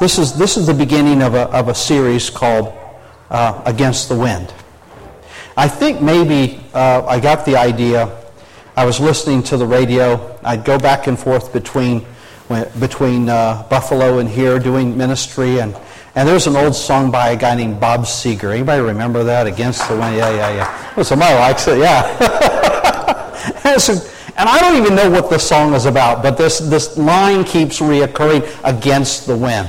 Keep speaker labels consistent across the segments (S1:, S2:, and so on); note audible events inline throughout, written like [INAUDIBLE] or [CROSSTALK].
S1: this is, this is the beginning of a, of a series called uh, Against the Wind. I think maybe uh, I got the idea. I was listening to the radio. I'd go back and forth between, between uh, Buffalo and here doing ministry. And, and there's an old song by a guy named Bob Seger. Anybody remember that? Against the Wind? Yeah, yeah, yeah. Well, somebody likes it, yeah. [LAUGHS] and I don't even know what the song is about, but this, this line keeps reoccurring against the wind.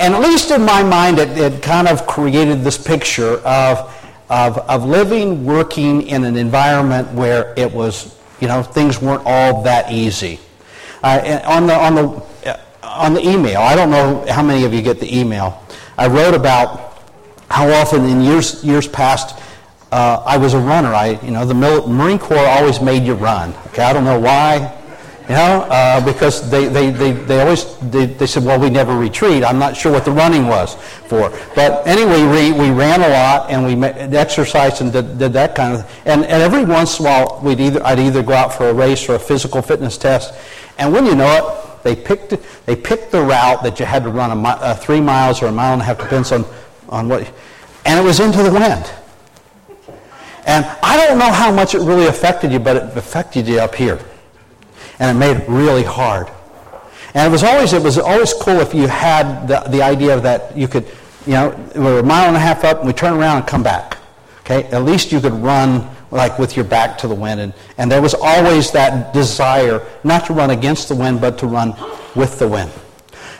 S1: And at least in my mind, it, it kind of created this picture of, of, of living, working in an environment where it was, you know, things weren't all that easy. Uh, on, the, on, the, uh, on the email, I don't know how many of you get the email. I wrote about how often in years, years past uh, I was a runner. I, you know, the Marine Corps always made you run. Okay, I don't know why. You know, uh, because they, they, they, they always, they, they said, well, we never retreat. I'm not sure what the running was for. But anyway, we, we ran a lot and we exercised and did, did that kind of and, and every once in a while, we'd either, I'd either go out for a race or a physical fitness test. And when you know it, they picked, they picked the route that you had to run a, mi- uh, three miles or a mile and a half, depends on, on what, and it was into the wind. And I don't know how much it really affected you, but it affected you up here and it made it really hard. And it was always it was always cool if you had the, the idea that you could, you know, we were a mile and a half up and we turn around and come back. Okay, at least you could run like with your back to the wind, and, and there was always that desire not to run against the wind, but to run with the wind.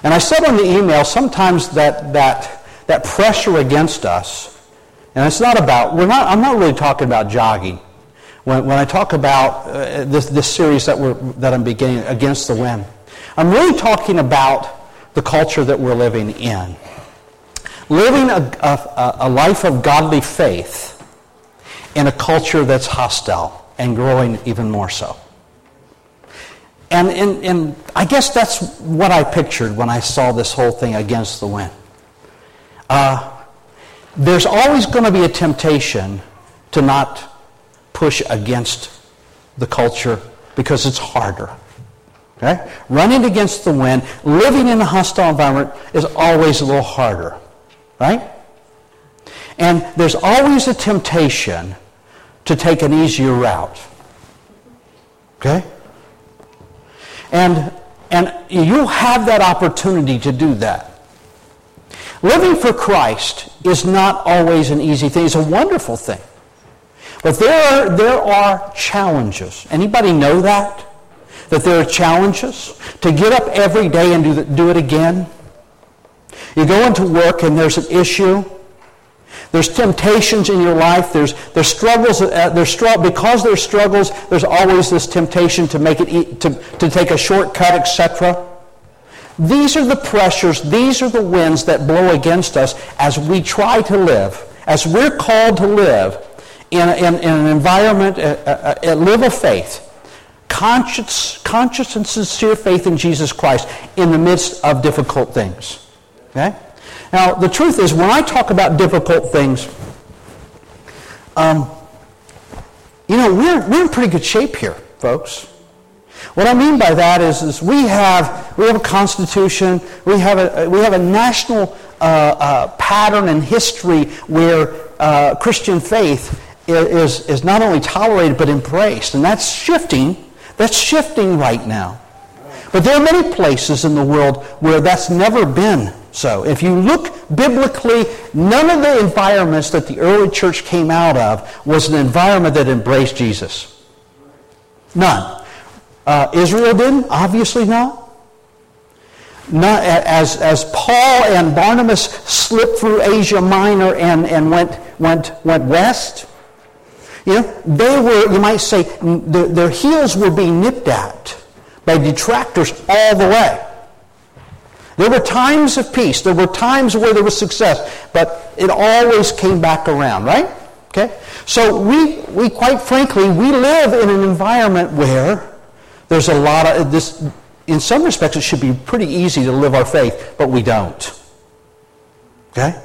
S1: And I said on the email sometimes that that that pressure against us, and it's not about we're not I'm not really talking about jogging. When, when I talk about uh, this, this series that, we're, that I'm beginning, Against the Wind, I'm really talking about the culture that we're living in. Living a, a, a life of godly faith in a culture that's hostile and growing even more so. And, and, and, I guess that's what I pictured when I saw this whole thing against the wind. Uh, there's always going to be a temptation to not push against the culture because it's harder. Okay? Running against the wind, living in a hostile environment is always a little harder. Right? And there's always a temptation to take an easier route. Okay? And, and you'll have that opportunity to do that. Living for Christ is not always an easy thing. It's a wonderful thing. But there are, there are challenges. Anybody know that? That there are challenges? To get up every day and do, the, do it again? You go into work and there's an issue. There's temptations in your life. There's, there's struggles. Uh, there's str- because there's struggles, there's always this temptation to make it e- to, to take a shortcut, etc. These are the pressures, these are the winds that blow against us as we try to live, as we're called to live in, in, in an environment, a, a, a live of faith, conscious, conscious and sincere faith in Jesus Christ in the midst of difficult things. Okay? Now, the truth is, when I talk about difficult things, um, you know, we're, we're in pretty good shape here, folks. What I mean by that is, is we, have, we have a constitution, we have a, we have a national uh, uh, pattern and history where uh, Christian faith is, is not only tolerated but embraced. And that's shifting. That's shifting right now. But there are many places in the world where that's never been so. If you look biblically, none of the environments that the early church came out of was an environment that embraced Jesus. None. Uh, Israel didn't? Obviously not. Not, as, as Paul and Barnabas slipped through Asia Minor and, and went, went, went west, you know, they were, you might say, the, their heels were being nipped at by detractors all the way. There were times of peace. There were times where there was success, but it always came back around, right? Okay? So we, we quite frankly, we live in an environment where there's a lot of this, in some respects, it should be pretty easy to live our faith, but we don't. Okay?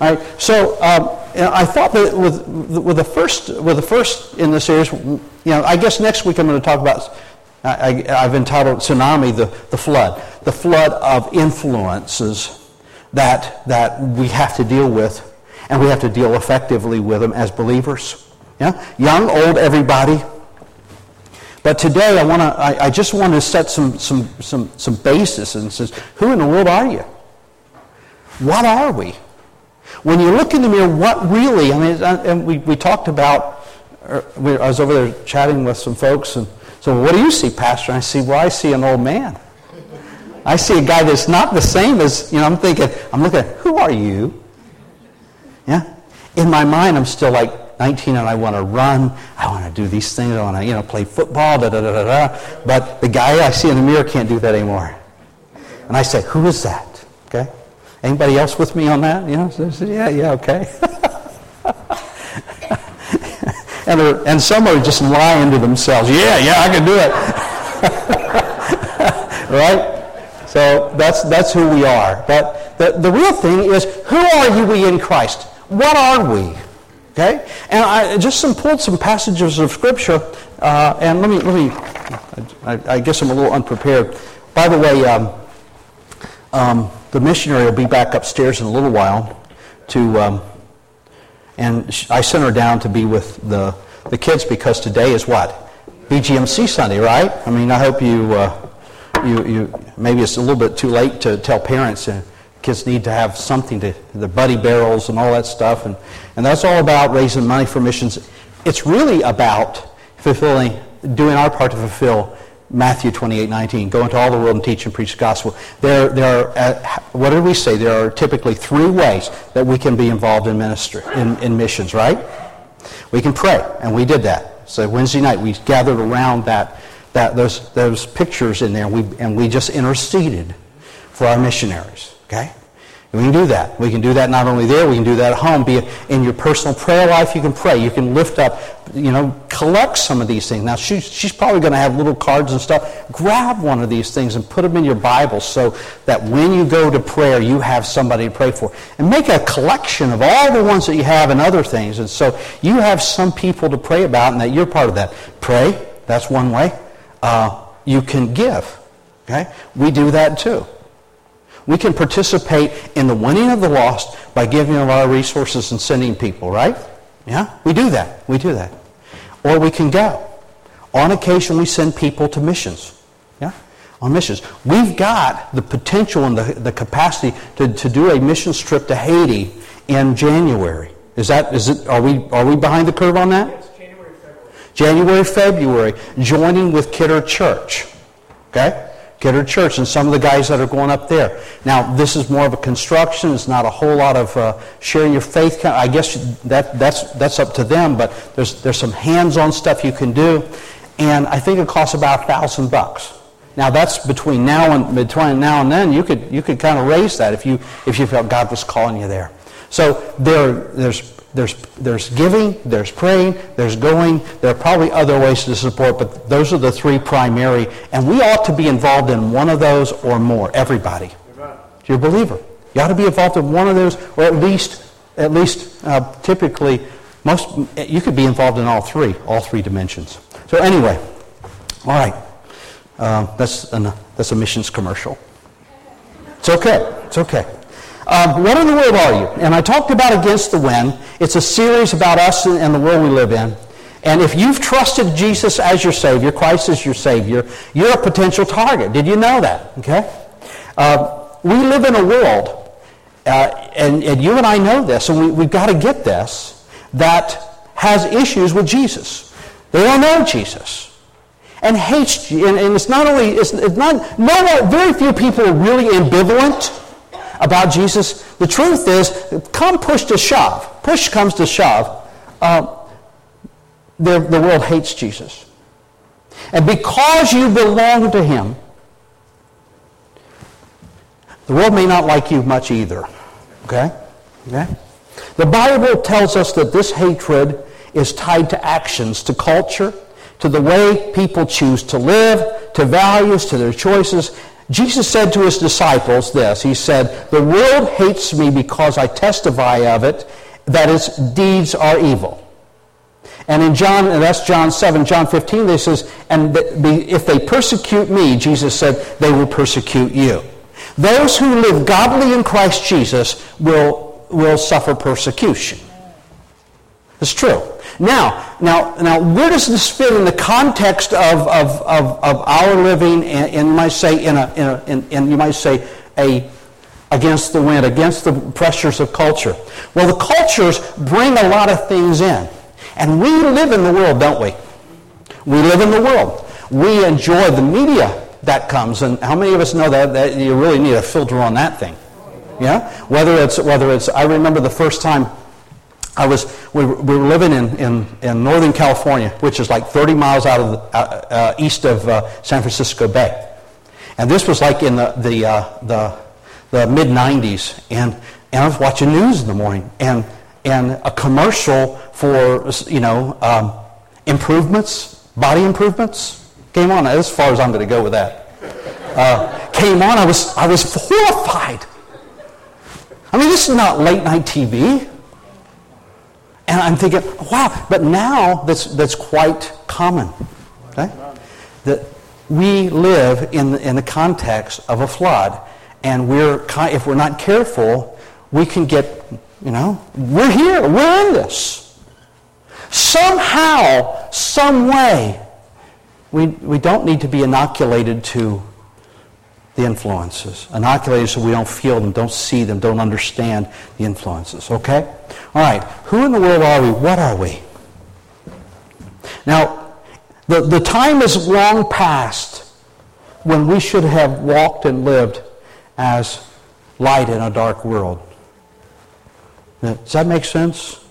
S1: All right, so um, I thought that with, with, the first, with the first in the series, you know, I guess next week I'm going to talk about, I, have entitled Tsunami, the, the flood, the flood of influences that, that we have to deal with, and we have to deal effectively with them as believers. Yeah? Young, old, everybody. But today I, wanna, I, I just want to set some, some, some, some basis and says, who in the world are you? What are we? When you look in the mirror, what really, I mean, and we, we talked about, er, I was over there chatting with some folks, and so what do you see, Pastor? And I see, well, I see an old man. I see a guy that's not the same as, you know, I'm thinking, I'm looking at, who are you? Yeah? In my mind, I'm still like 19 and I want to run. I want to do these things. I want to, you know, play football, da da da da da. But the guy I see in the mirror can't do that anymore. And I say, who is that? Okay? Anybody else with me on that? So, yeah, yeah, okay. and, and some are just lying to themselves. Yeah, yeah, I can do it. [LAUGHS] right? So that's, that's who we are. But the, the real thing is, who are you we in Christ? What are we? Okay? And I just some, pulled some passages of Scripture, uh, and let me, let me I, I, guess I'm a little unprepared. By the way, um, um, the missionary will be back upstairs in a little while to, um, and I sent her down to be with the, the kids because today is what? BGMC Sunday, right? I mean, I hope you, uh, you, you, maybe it's a little bit too late to tell parents and kids need to have something to, the buddy barrels and all that stuff. And, and that's all about raising money for missions. It's really about fulfilling, doing our part to fulfill Matthew 28, 19. Go into all the world and teach and preach the gospel. There, there are, uh, what did we say? There are typically three ways that we can be involved in ministry, in, in missions, right? We can pray, and we did that. So Wednesday night, we gathered around that that those, those pictures in there, and we, and we just interceded for our missionaries. Okay? We can do that. We can do that not only there, we can do that at home. Be it in your personal prayer life, you can pray. You can lift up, you know, collect some of these things. Now, she's, she's probably going to have little cards and stuff. Grab one of these things and put them in your Bible so that when you go to prayer, you have somebody to pray for. And make a collection of all the ones that you have and other things. And so you have some people to pray about and that you're part of that. Pray. That's one way uh, you can give. Okay? We do that too. We can participate in the winning of the lost by giving of our resources and sending people, right? Yeah? We do that. We do that. Or we can go. On occasion, we send people to missions. Yeah? On missions. We've got the potential and the, the capacity to, to do a mission trip to Haiti in January. Is that, is it, are we, are we behind the curve on that? January, February, joining with Kidder Church. Okay? Kidder Church and some of the guys that are going up there. Now, this is more of a construction. It's not a whole lot of uh, sharing your faith. I guess that, that's, that's up to them, but there's, there's some hands-on stuff you can do. And I think it costs about a thousand bucks. Now that's between now and between now and then. You could you could kind of raise that if you if you felt God was calling you there. So there there's there's, there's giving, there's praying, there's going. There are probably other ways to support, but those are the three primary. And we ought to be involved in one of those or more. Everybody. Amen. You're a believer. You ought to be involved in one of those, or at least, at least uh, typically, most you could be involved in all three, all three dimensions. So anyway, all right, uh, that's an, that's a missions commercial. It's okay. It's okay. Um, what in the world are you? And I talked about Against the Wind. It's a series about us and the world we live in. And if you've trusted Jesus as your Savior, Christ as your Savior, you're a potential target. Did you know that? Okay? Uh, we live in a world, uh, and, and, you and I know this, and we, we've got to get this, that has issues with Jesus. They don't know Jesus. And hates, and, and it's not only, it's, it's not, no, very few people are really ambivalent about Jesus? The truth is, come push to shove, push comes to shove, uh, the, the world hates Jesus. And because you belong to him, the world may not like you much either. Okay? Okay? The Bible tells us that this hatred is tied to actions, to culture, to the way people choose to live, to values, to their choices, Jesus said to his disciples this He said, The world hates me because I testify of it that its deeds are evil. And in John, and that's John 7, John 15, they says, and if they persecute me, Jesus said, they will persecute you. those who live godly in Christ Jesus will, will suffer persecution. It's true. Now, now, now, where does this fit in the context of, of, of, of our living, and, and, you might say, in a, in, a, in, you might say, a against the wind, against the pressures of culture? Well, the cultures bring a lot of things in. And we live in the world, don't we? We live in the world. We enjoy the media that comes. And how many of us know that, that you really need a filter on that thing? Yeah? Whether it's, whether it's, I remember the first time I was, we were, we were living in, in, in Northern California, which is like 30 miles out of the, uh, uh, east of uh, San Francisco Bay. And this was like in the, the, uh, the, the mid 90s. And, and I was watching news in the morning. And, and a commercial for, you know, um, improvements, body improvements, came on. As far as I'm going to go with that. Uh, came on. I was, I was horrified. I mean, this is not late night TV. And I'm thinking, wow, but now that's, that's quite common. Okay? That we live in in the context of a flood, and we're, if we're not careful, we can get, you know, we're here, we're in this. Somehow, some way, we, we don't need to be inoculated to the influences. Inoculated so we don't feel them, don't see them, don't understand the influences. Okay? All right. Who in the world are we? What are we? Now, the, the time is long past when we should have walked and lived as light in a dark world. Does that make sense?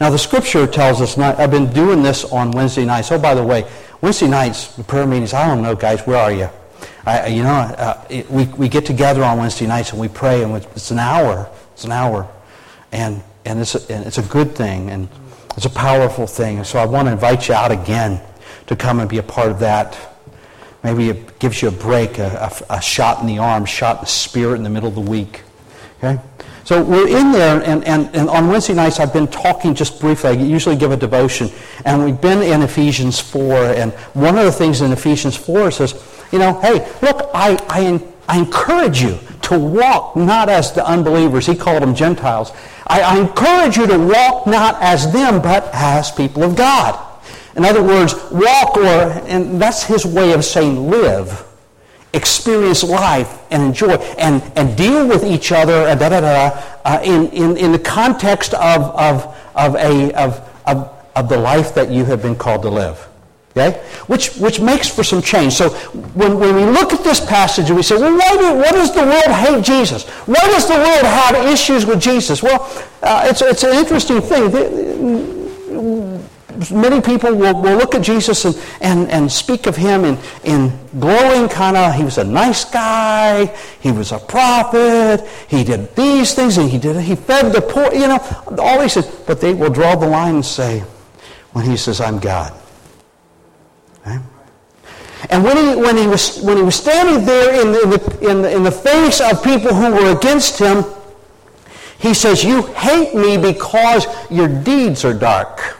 S1: Now, the scripture tells us, not, I've been doing this on Wednesday nights. Oh, by the way, Wednesday nights, the prayer meetings, I don't know, guys, where are you? I, you know, uh, it, we, we get together on Wednesday nights and we pray, and it's an hour. It's an hour. And, and, it's a, and it's a good thing, and it's a powerful thing. And so I want to invite you out again to come and be a part of that. Maybe it gives you a break, a, a, a shot in the arm, shot in the spirit in the middle of the week. Okay? So we're in there, and, and, and on Wednesday nights I've been talking just briefly. I usually give a devotion, and we've been in Ephesians 4, and one of the things in Ephesians 4 says, you know, hey, look, I, I, I encourage you to walk not as the unbelievers. He called them Gentiles. I, I encourage you to walk not as them, but as people of God. In other words, walk, or, and that's his way of saying live experience life and enjoy and, and deal with each other da, da, da, uh, in, in, in the context of, of, of, a, of, of, of the life that you have been called to live. Okay? Which, which makes for some change. So when, when we look at this passage and we say, well, why, do, why does the world hate Jesus? Why does the world have issues with Jesus? Well, uh, it's, it's an interesting thing many people will, will look at Jesus and, and, and speak of him in, in glowing kind of, he was a nice guy, he was a prophet, he did these things, and he did he fed the poor, you know, all these things. But they will draw the line and say, when he says, I'm God. And when he, when, he was, when he was standing there in the, in, the, in, the, in the face of people who were against him, he says, You hate me because your deeds are dark.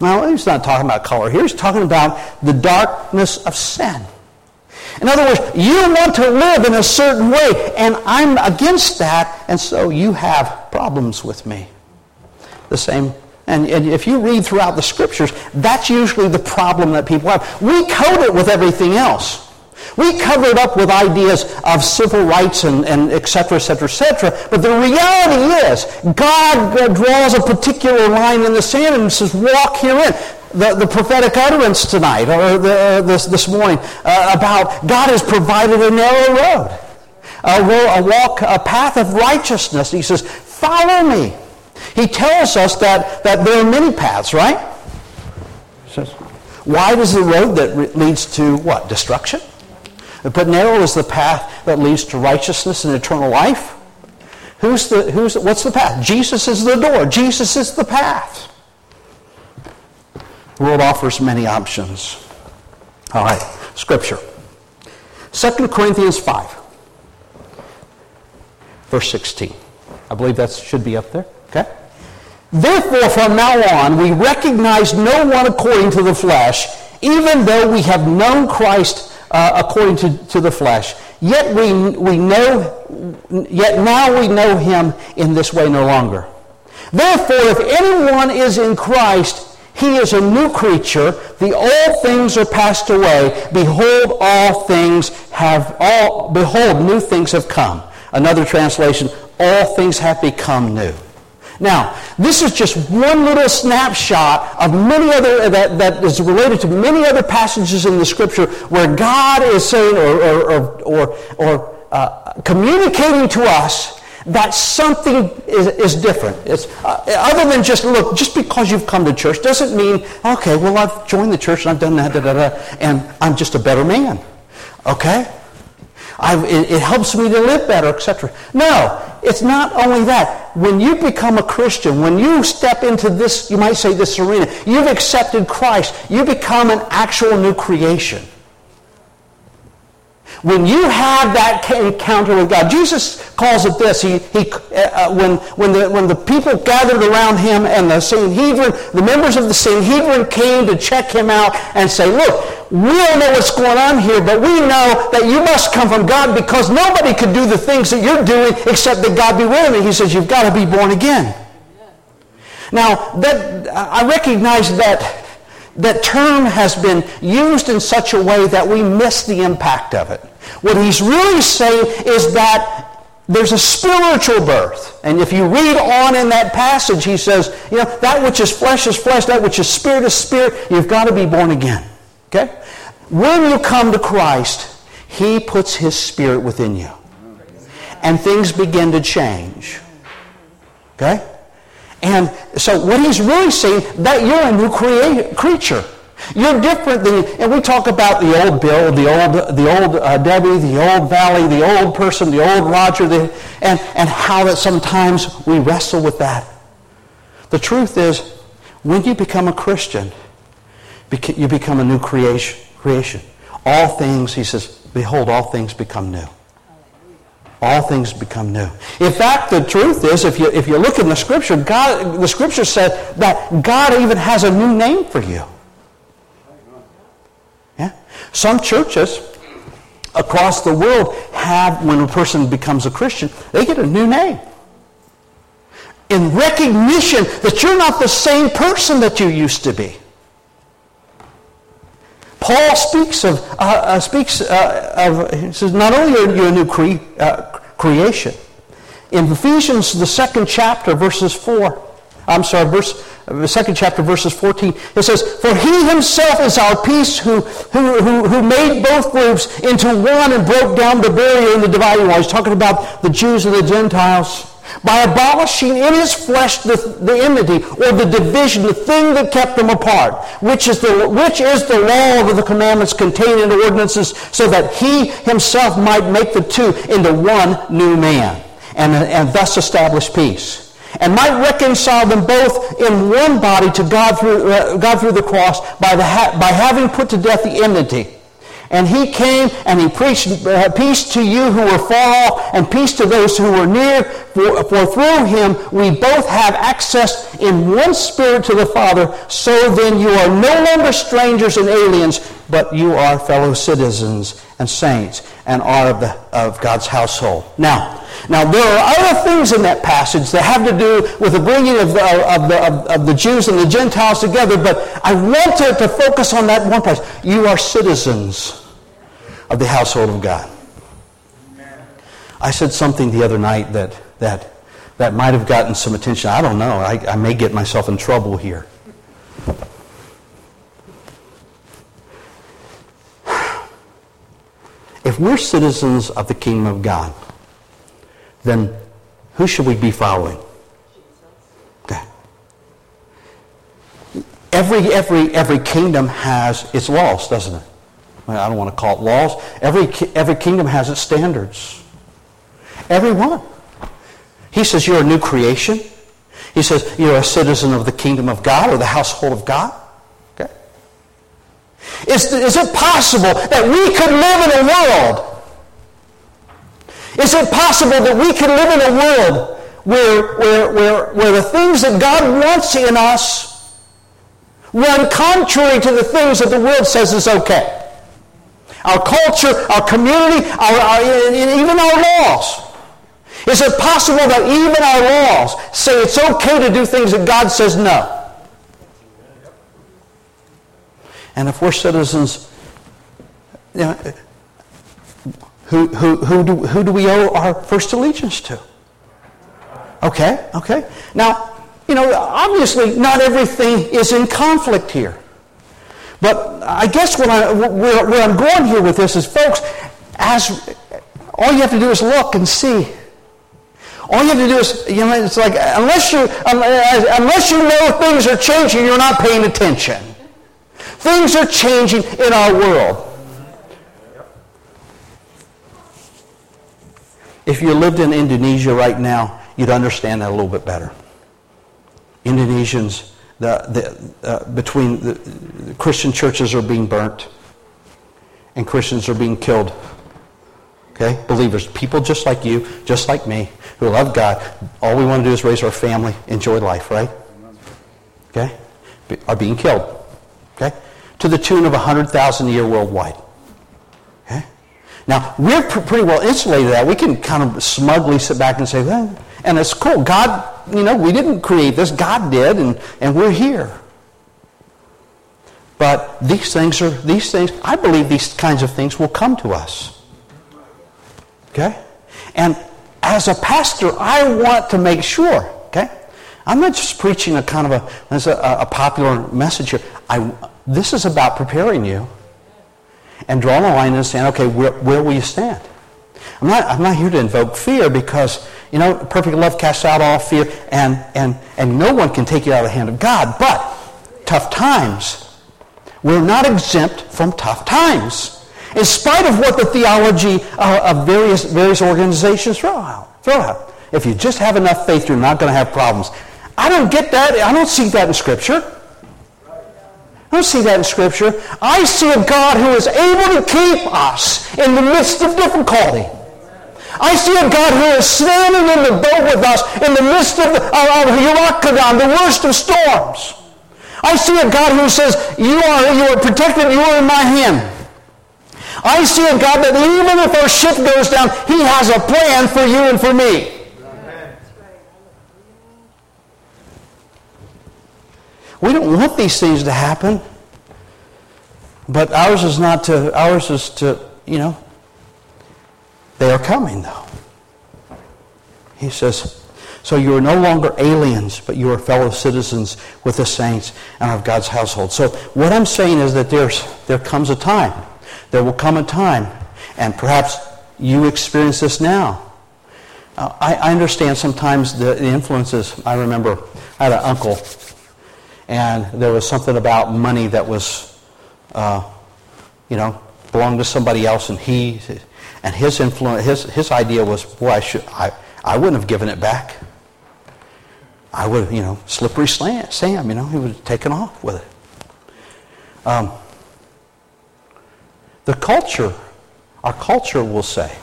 S1: Now, he's not talking about color here. He's talking about the darkness of sin. In other words, you want to live in a certain way, and I'm against that, and so you have problems with me. The same. And, and if you read throughout the scriptures, that's usually the problem that people have. We code it with everything else. We cover it up with ideas of civil rights and, and et cetera, et cetera, et cetera. But the reality is, God draws a particular line in the sand and says, walk herein. The, the prophetic utterance tonight, or the, this, this morning, uh, about God has provided a narrow road, a, a walk, a path of righteousness. He says, follow me. He tells us that, that there are many paths, right? Wide is the road that leads to what? Destruction? But narrow is the path that leads to righteousness and eternal life. Who's the, who's, what's the path? Jesus is the door. Jesus is the path. The world offers many options. All right, Scripture. 2 Corinthians 5, verse 16. I believe that should be up there. Okay? Therefore, from now on, we recognize no one according to the flesh, even though we have known Christ uh, according to, to the flesh. Yet we, we know, yet now we know him in this way no longer. Therefore, if anyone is in Christ, he is a new creature. The old things are passed away. Behold, all things have all behold, new things have come. Another translation, all things have become new. Now, this is just one little snapshot of many other that, that is related to many other passages in the Scripture where God is saying or or or, or, or uh, communicating to us that something is, is different. It's, uh, other than just, look, just because you've come to church doesn't mean, okay, well, I've joined the church and I've done that, da, da, da, and I'm just a better man. Okay? It, it, helps me to live better, etc. No, it's not only that. When you become a Christian, when you step into this, you might say this arena, you've accepted Christ, you become an actual new creation. When you have that encounter with God, Jesus calls it this. He, he, uh, uh, when, when, the, when the people gathered around him and the Sanhedrin, the members of the Sanhedrin came to check him out and say, look, we don't know what's going on here, but we know that you must come from God because nobody could do the things that you're doing except that God be with him. He says, you've got to be born again. Now, that, I recognize that that term has been used in such a way that we miss the impact of it. What he's really saying is that there's a spiritual birth. And if you read on in that passage, he says, you know, that which is flesh is flesh, that which is spirit is spirit. You've got to be born again. Okay? When you come to Christ, he puts his spirit within you. And things begin to change. Okay? And so what he's really saying, that you're a new crea- creature. You're different than, and we talk about the old Bill, the old, the old uh, Debbie, the old Valley, the old person, the old Roger, the, and, and how that sometimes we wrestle with that. The truth is, when you become a Christian, you become a new creation. creation. All things, he says, behold, all things become new all things become new. In fact, the truth is, if you, if you look in the Scripture, God, the Scripture said that God even has a new name for you. Yeah? Some churches across the world have, when a person becomes a Christian, they get a new name. In recognition that you're not the same person that you used to be. Paul speaks of, uh, uh, speaks uh, of, he says, not only are you a new cre- uh, creation. In Ephesians, the second chapter, verses 4, I'm sorry, verse, the second chapter, verses 14, it says, For he himself is our peace who, who, who, who made both groups into one and broke down the barrier in the dividing wall. He's talking about the Jews and the Gentiles by abolishing in his flesh the, the enmity or the division, the thing that kept them apart, which is, the, which is the law of the commandments contained in the ordinances, so that he himself might make the two into one new man, and, and thus establish peace. And might reconcile them both in one body to God through, uh, God through the cross by, the ha- by having put to death the enmity. And he came and he preached uh, peace to you who were far off and peace to those who were near. For, for, through him we both have access in one spirit to the Father. So then you are no longer strangers and aliens, but you are fellow citizens and saints and are of, the, of God's household. Now, now there are other things in that passage that have to do with the bringing of the, of the, of, of the Jews and the Gentiles together, but I want to, to focus on that one place. You are citizens of the household of God. I said something the other night that, that, that might have gotten some attention. I don't know. I, I may get myself in trouble here. If we're citizens of the kingdom of God, then who should we be following? Every, every, every kingdom has its laws, doesn't it? I don't want to call it laws. Every, every kingdom has its standards. Every one. He says you're a new creation. He says you're a citizen of the kingdom of God or the household of God. Okay? Is, is it possible that we could live in a world? Is it possible that we could live in a world where, where, where, where the things that God wants in us run contrary to the things that the world says is okay? Our culture, our community, our, our, even our laws. Is it possible that even our laws say it's okay to do things that God says no? And if we're citizens, you know, who, who, who, do, who do we owe our first allegiance to? Okay, okay. Now, you know, obviously not everything is in conflict here. But I guess what I, where, where I'm going here with this is, folks, as all you have to do is look and see. All you have to do is, you know, it's like unless you unless you know things are changing, you're not paying attention. Things are changing in our world. If you lived in Indonesia right now, you'd understand that a little bit better. Indonesians, the, the, uh, between the, the Christian churches are being burnt and Christians are being killed. Okay? Believers, people just like you, just like me, who love God. All we want to do is raise our family, enjoy life, right? Okay? Are being killed. Okay? To the tune of 100,000 a year worldwide. Okay? Now, we're pr- pretty well insulated that. We can kind of smugly sit back and say, well, and it's cool. God, you know, we didn't create this. God did, and, and we're here. But these things are, these things, I believe these kinds of things will come to us. Okay? And as a pastor, I want to make sure, okay? I'm not just preaching a kind of a, a, a popular message here. I, this is about preparing you and drawing a line and saying, okay, where, where will you stand? I'm not, I'm not here to invoke fear because, you know, perfect love casts out all fear and, and, and no one can take you out of the hand of God. But tough times, we're not exempt from tough times. In spite of what the theology uh, of various, various organizations throw out, throw out. If you just have enough faith, you're not going to have problems. I don't get that. I don't see that in Scripture. I don't see that in Scripture. I see a God who is able to keep us in the midst of difficulty. I see a God who is standing in the boat with us in the midst of, of Euroclydon, the worst of storms. I see a God who says, you are, you are protected, you are in my hand. I see a God that even if our ship goes down, he has a plan for you and for me. We don't want these things to happen. But ours is not to, ours is to, you know, they are coming, though. He says, so you are no longer aliens, but you are fellow citizens with the saints and of God's household. So what I'm saying is that there's, there comes a time. There will come a time, and perhaps you experience this now. Uh, I, I, understand sometimes the, the influences. I remember I had an uncle, and there was something about money that was, uh, you know, belonged to somebody else, and he and his influence, his, his idea was, boy, I, should, I, I wouldn't have given it back. I would have, you know, slippery slant, Sam, you know, he would have taken off with it. Um, the culture, our culture will say,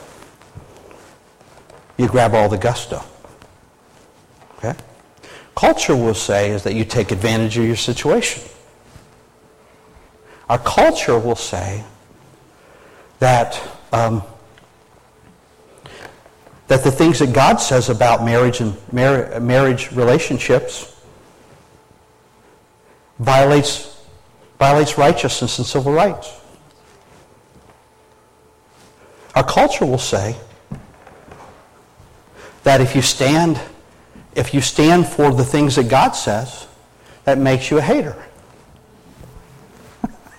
S1: you grab all the gusto. Okay? Culture will say is that you take advantage of your situation. Our culture will say that um, that the things that God says about marriage and mar- marriage relationships violates, violates righteousness and civil rights. Our culture will say that if you stand if you stand for the things that God says, that makes you a hater.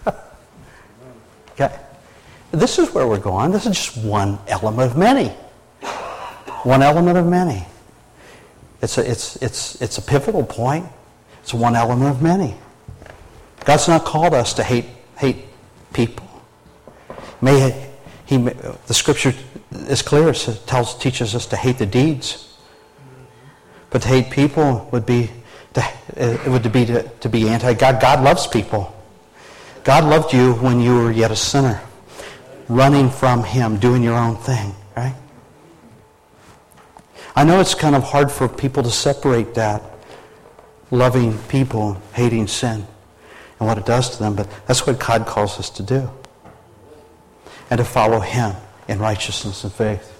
S1: [LAUGHS] okay. This is where we're going. This is just one element of many. One element of many. It's a, it's, it's, it's a pivotal point. It's one element of many. God's not called us to hate, hate people. May he, the scripture is clear. It tells, teaches us to hate the deeds. But to hate people would be to, it would be to, to be anti-God. God loves people. God loved you when you were yet a sinner, running from Him, doing your own thing, right? I know it's kind of hard for people to separate that, loving people, hating sin, and what it does to them, but that's what God calls us to do. and to follow him in righteousness and faith.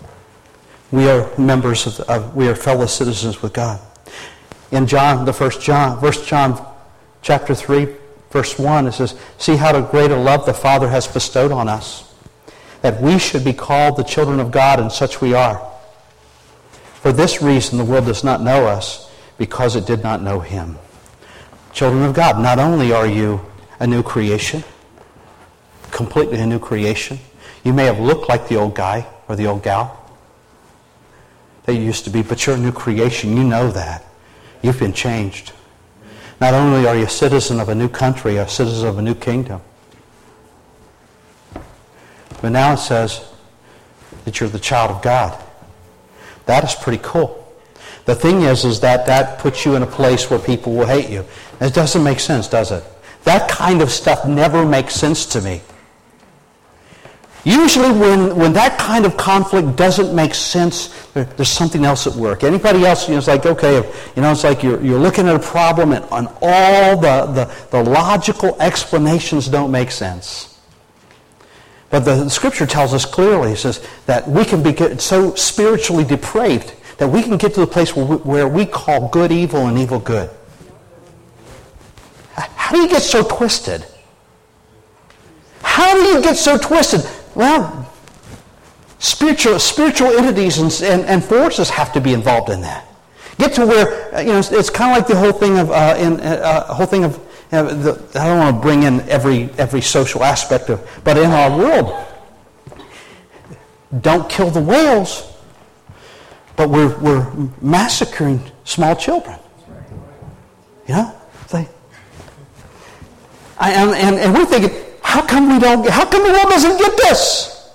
S1: We are members of, the, of we are fellow citizens with God. In John, the first John, verse John chapter 3, verse 1, it says, See how great a love the Father has bestowed on us, that we should be called the children of God, and such we are. For this reason the world does not know us, because it did not know him. Children of God, not only are you a new creation, completely a new creation, you may have looked like the old guy or the old gal that you used to be, but you're a new creation. You know that. You've been changed. Not only are you a citizen of a new country, a citizen of a new kingdom, but now it says that you're the child of God. That is pretty cool. The thing is, is that that puts you in a place where people will hate you. It doesn't make sense, does it? That kind of stuff never makes sense to me. Usually when, when that kind of conflict doesn't make sense, there, there's something else at work. Anybody else, you know, it's like, okay, you know, it's like you're, you're looking at a problem and, and all the, the, the logical explanations don't make sense. But the, scripture tells us clearly, says that we can be so spiritually depraved that we can get to the place where we, call good evil and evil good. How do you get so twisted? How do you get so twisted? Well, spiritual, spiritual entities and, and, and forces have to be involved in that. Get to where, uh, you know, it's, it's kind of like the whole thing of, uh, in, uh, whole thing of, I don't want to bring in every, every social aspect of, but in our world, don't kill the whales, but we're, we're massacring small children. You know? They, I, and, and, and we're thinking, how come we don't, how come the world doesn't get this?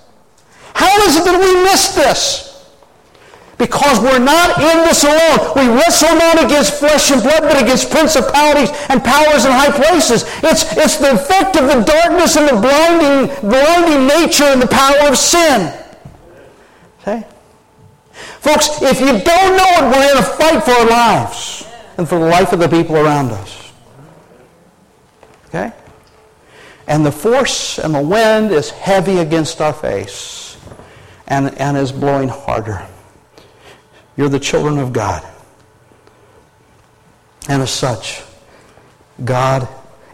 S1: How is it that we miss this? Because we're not in this alone. We wrestle not against flesh and blood, but against principalities and powers in high places. It's, it's the effect of the darkness and the blinding, blinding nature and the power of sin. Okay? Folks, if you don't know it, we're in a fight for our lives and for the life of the people around us. Okay? and the force and the wind is heavy against our face and, and is blowing harder. You're the children of God. And as such, God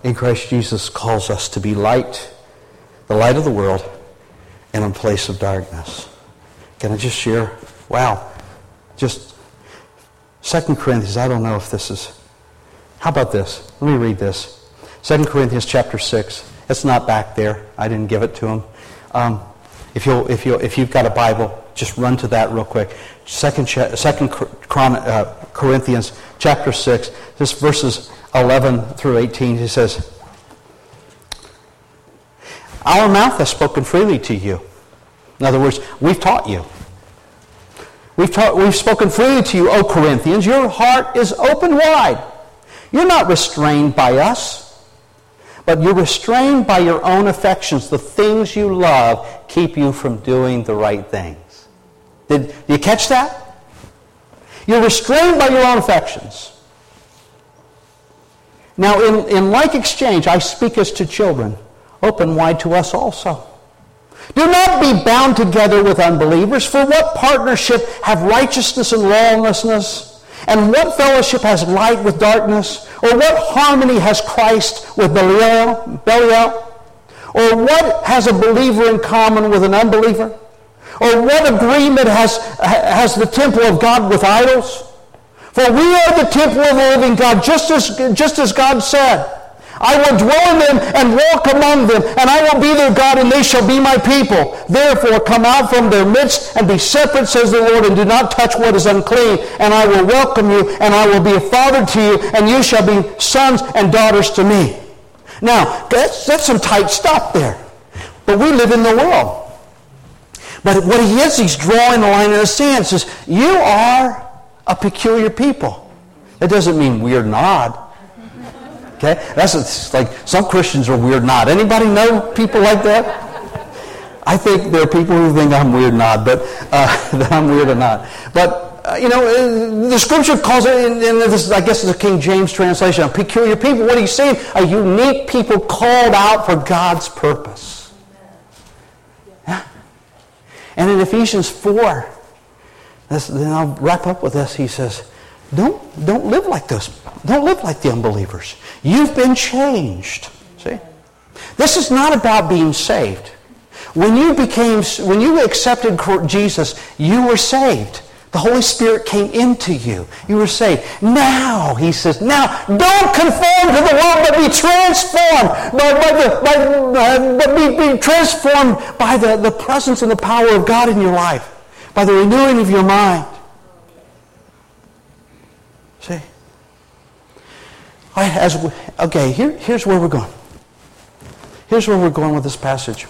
S1: in Christ Jesus calls us to be light, the light of the world, in a place of darkness. Can I just share? Wow. Just Second Corinthians, I don't know if this is. How about this? Let me read this. Second Corinthians chapter 6. It's not back there. I didn't give it to him. Um, if, you if, you if you've got a Bible, just run to that real quick. Second, second uh, Corinthians chapter 6, this verses 11 through 18, he says, Our mouth has spoken freely to you. In other words, we've taught you. We've, taught, we've spoken freely to you, O Corinthians. Your heart is open wide. You're not restrained by us but you're restrained by your own affections. The things you love keep you from doing the right things. Did, you catch that? You're restrained by your own affections. Now, in, in like exchange, I speak as to children. Open wide to us also. Do not be bound together with unbelievers, for what partnership have righteousness and lawlessness? And what fellowship has light with darkness? Or what harmony has Christ with Belial? Belial? Or what has a believer in common with an unbeliever? Or what agreement has, has the temple of God with idols? For we are the temple of the living God, just as, just as God said. I will dwell in them and walk among them, and I will be their God, and they shall be my people. Therefore, come out from their midst and be separate, says the Lord, and do not touch what is unclean. And I will welcome you, and I will be a father to you, and you shall be sons and daughters to me. Now, that's, that's some tight stuff there. But we live in the world. But what he is, he's drawing a line in the sand. Says, you are a peculiar people. That doesn't mean we're not. Okay? That's like some Christians are weird not. Anybody know people like that? I think there are people who think I'm weird not, but uh, [LAUGHS] that I'm weird or not. But uh, you know, the scripture calls it, and this is, I guess, is a King James translation, a peculiar people. What he's saying? A unique people called out for God's purpose. Yeah. And in Ephesians 4, this, then I'll wrap up with this. He says, don't, don't live like this. Don't live like the unbelievers. You've been changed. See? This is not about being saved. When you became, when you accepted Jesus, you were saved. The Holy Spirit came into you. You were saved. Now, he says, now don't conform to the world, but be transformed by, by the, by, uh, but be, be transformed by the, the presence and the power of God in your life, by the renewing of your mind. See? I, as we, okay, here, here's where we're going. Here's where we're going with this passage.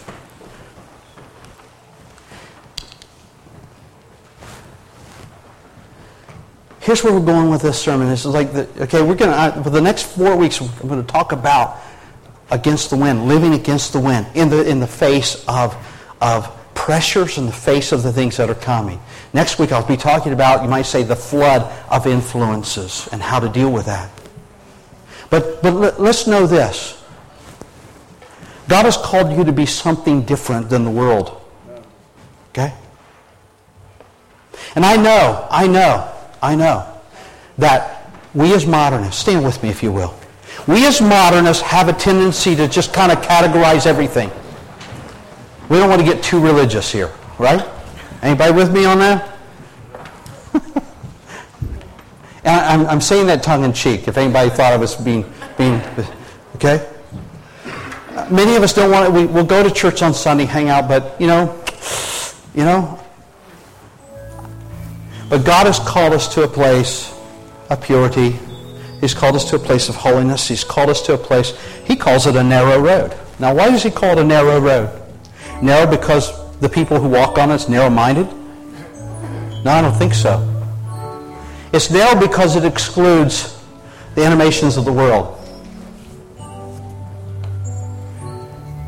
S1: Here's where we're going with this sermon. This is like, the, okay, we're going to, for the next four weeks, I'm going to talk about against the wind, living against the wind in the, in the face of, of pressures, in the face of the things that are coming. Next week, I'll be talking about, you might say, the flood of influences and how to deal with that. But, but let's know this. God has called you to be something different than the world. Okay? And I know, I know, I know that we as modernists, stand with me if you will, we as modernists have a tendency to just kind of categorize everything. We don't want to get too religious here, right? Anybody with me on that? [LAUGHS] I'm, I'm saying that tongue in cheek, if anybody thought I was being, being okay? Many of us don't want to, we, we'll go to church on Sunday, hang out, but, you know, you know, but God has called us to a place of purity. He's called us to a place of holiness. He's called us to a place, he calls it a narrow road. Now, why does he call it a narrow road? Narrow because the people who walk on it's narrow-minded? No, I don't think so. It's narrow because it excludes the animations of the world.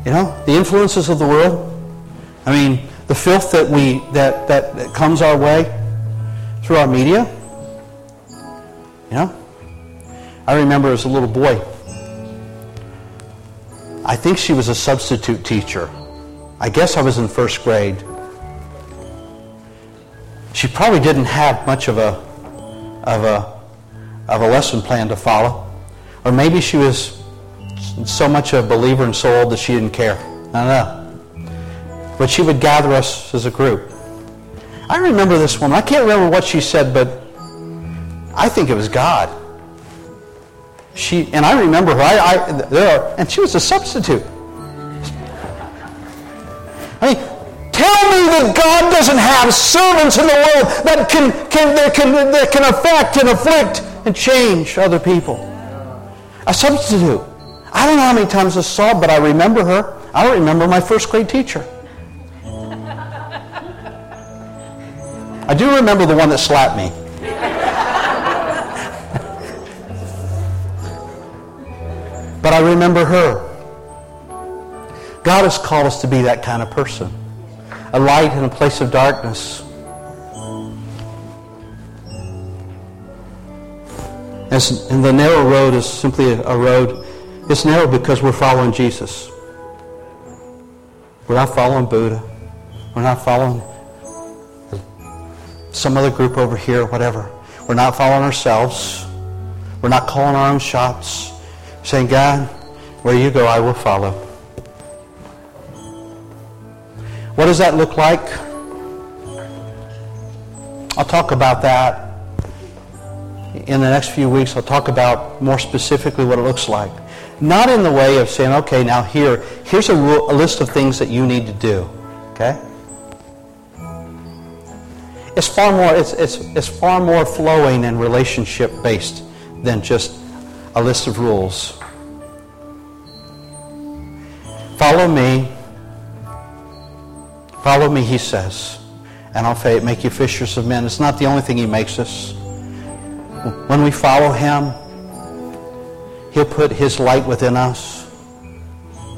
S1: You know, the influences of the world. I mean, the filth that we that, that, that comes our way through our media. You know? I remember as a little boy, I think she was a substitute teacher. I guess I was in first grade. She probably didn't have much of a of a of a lesson plan to follow. Or maybe she was so much a believer and so old that she didn't care. I don't know. But she would gather us as a group. I remember this woman. I can't remember what she said, but I think it was God. She and I remember her. I, I there, and she was a substitute. I mean, tell me that God doesn't have servants in the world that can, can, that can, that can affect and afflict and change other people. A substitute. I don't know how many times I saw, but I remember her. I remember my first grade teacher. I do remember the one that slapped me. but I remember her. God has called us to be that kind of person. A light in a place of darkness. And the narrow road is simply a road. It's narrow because we're following Jesus. We're not following Buddha. We're not following some other group over here, whatever. We're not following ourselves. We're not calling our own shots. Saying, God, where you go, I will follow. What does that look like? I'll talk about that in the next few weeks. I'll talk about more specifically what it looks like. Not in the way of saying, okay, now here, here's a, a list of things that you need to do. Okay? It's far more it's, it's, it's far more flowing and relationship based than just a list of rules. Follow me. Follow me he says and i'll make you fishers of men. It's not the only thing he makes us. When we follow him he'll put his light within us.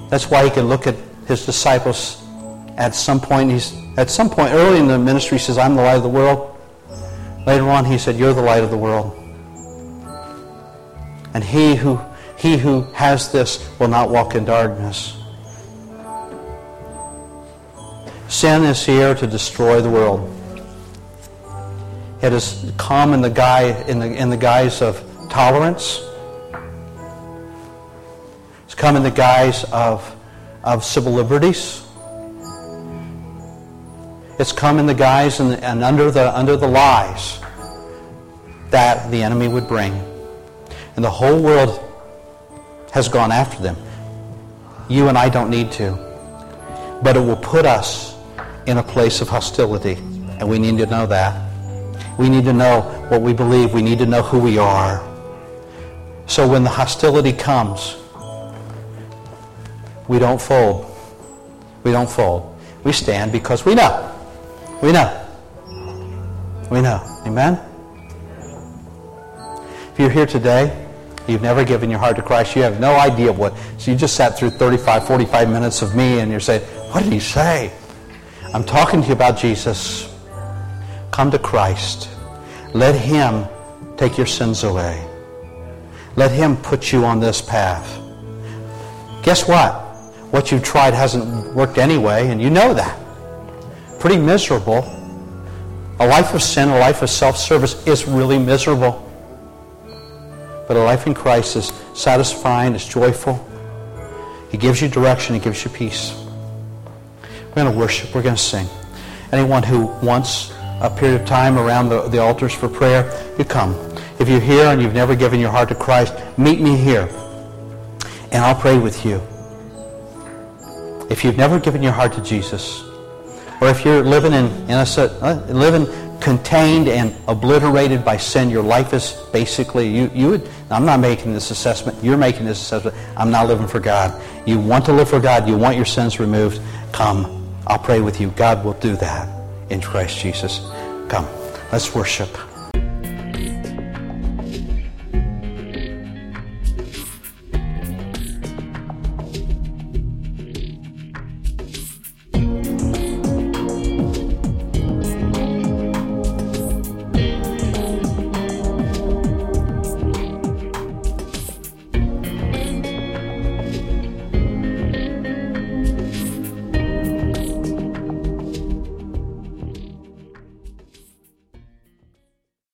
S1: That's why he can look at his disciples at some point he's at some point early in the ministry, he says, I'm the light of the world. Later on, he said, You're the light of the world. And he who, he who has this will not walk in darkness. Sin is here to destroy the world. It has come in the, guy, in the, in the guise of tolerance. It's come in the guise of, of civil liberties. It's come in the guise and, and under, the, under the lies that the enemy would bring. And the whole world has gone after them. You and I don't need to. But it will put us in a place of hostility. And we need to know that. We need to know what we believe. We need to know who we are. So when the hostility comes, we don't fold. We don't fold. We stand because we know. We know. We know. Amen? If you're here today, you've never given your heart to Christ, you have no idea what. So you just sat through 35, 45 minutes of me and you're saying, what did he say? I'm talking to you about Jesus. Come to Christ. Let him take your sins away. Let him put you on this path. Guess what? What you've tried hasn't worked anyway, and you know that pretty miserable. A life of sin, a life of self-service is really miserable. But a life in Christ is satisfying, it's joyful. He gives you direction, he gives you peace. We're going to worship, we're going to sing. Anyone who wants a period of time around the, the altars for prayer, you come. If you're here and you've never given your heart to Christ, meet me here. And I'll pray with you. If you've never given your heart to Jesus, or if you're living in, in a, uh, living contained and obliterated by sin, your life is basically, you, you would, I'm not making this assessment, you're making this assessment, I'm not living for God. You want to live for God, you want your sins removed, come. I'll pray with you. God will do that in Christ Jesus. Come, let's worship.